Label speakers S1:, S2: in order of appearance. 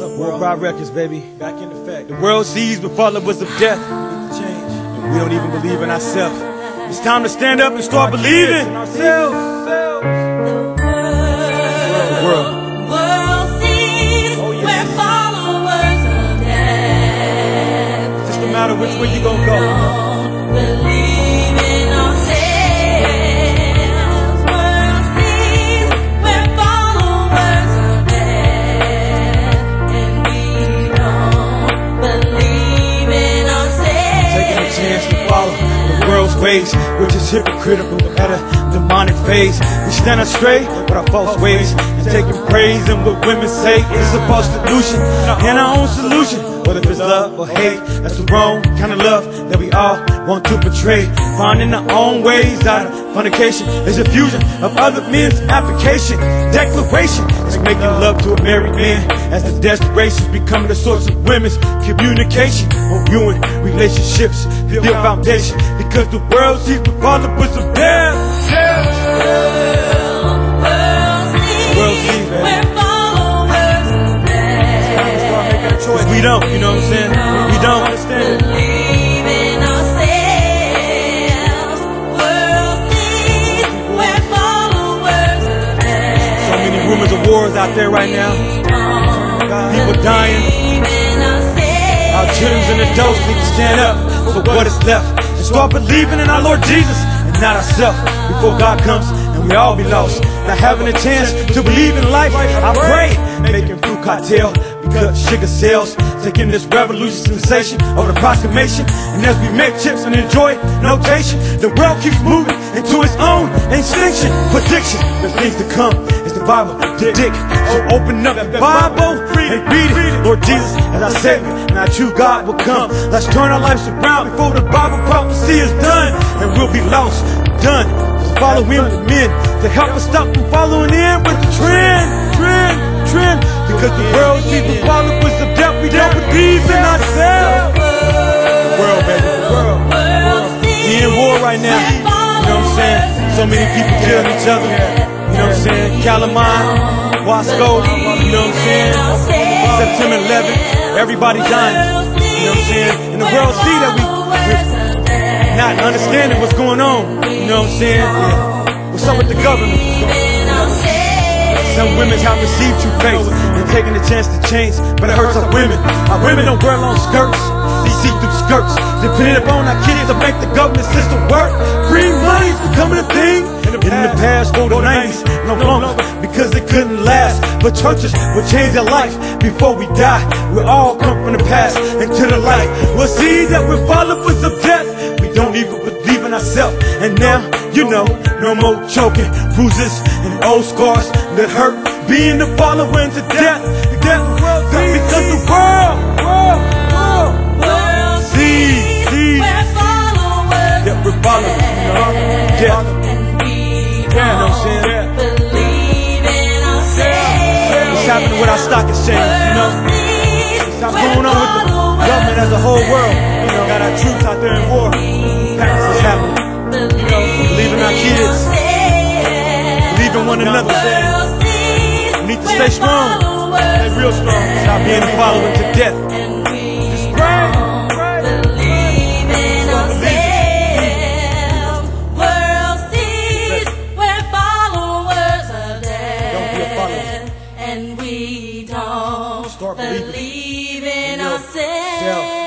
S1: What's up,
S2: Worldwide Records, baby.
S1: Back in effect.
S2: The world sees but followers of death.
S1: Change.
S2: And we don't even believe in ourselves. It's time to stand up and start believing in ourselves.
S3: The
S2: world.
S3: world sees
S2: Oh, yes.
S3: we're followers of death.
S2: Just no matter which way you gonna go. Ways, which is hypocritical at a demonic phase. We stand astray with our false ways and taking praise and what women say is a false delusion and our own solution. Whether it's love or hate, that's the wrong kind of love that we all want to portray. Finding our own ways out of fornication is a fusion of other men's application. Declaration making love to a married man as the desperation is becoming the source of women's communication. Will ruin relationships, build foundation because the world sees the followers of death. World wars out there right now. People dying. Our children and adults need to stand up for what is left and start believing in our Lord Jesus and not ourselves before God comes and we all be lost. Not having a chance to believe in life, I pray. Making fruit cocktail because sugar sells. Taking this revolution sensation of the proclamation. And as we make chips and enjoy notation, the world keeps moving into its own extinction. Prediction, there's things to come. The Bible, dick. So oh, open up the Bible and read it. Lord Jesus, as I Savior, and our true God will come. Let's turn our lives around before the Bible prophecy is done. And we'll be lost, done. Just follow with men to help us stop from following in with the trend, trend, trend. Because the world sees the followers of death. We don't believe in ourselves. The world, baby, the world. We in war right now. You know what I'm saying? So many people killing each other. You know what I'm saying? Columbine, Wasco, you know what I'm saying? September 11th, everybody dying. You know what I'm saying? And the world see that we, not understanding what's going on. You know what I'm saying? What's up with the government? Some women have received true faith and taking a chance to change, but it hurts our women. Our women don't wear long skirts, these see-through skirts. They put it up on our kids to make the government system work. Free money's becoming a thing. In the past, for the 90s, no longer, because it couldn't last. But churches will change their life before we die. We all come from the past into the light. We'll see that we're followers of death. We don't even believe in ourselves. And now, you know, no more choking, bruises, and old scars that hurt. Being the follower into death, death, because the world, world, death. Yeah, you know what I'm saying? What's happening with our stock exchange, you know? What's going on with the government as a whole world? You know, got our troops out there in war. That's what's happening. You know, believe in our kids, believe in one another. We need to stay strong, stay real strong. Stop being following to death.
S3: we don't
S2: Start believing.
S3: In
S2: ourselves.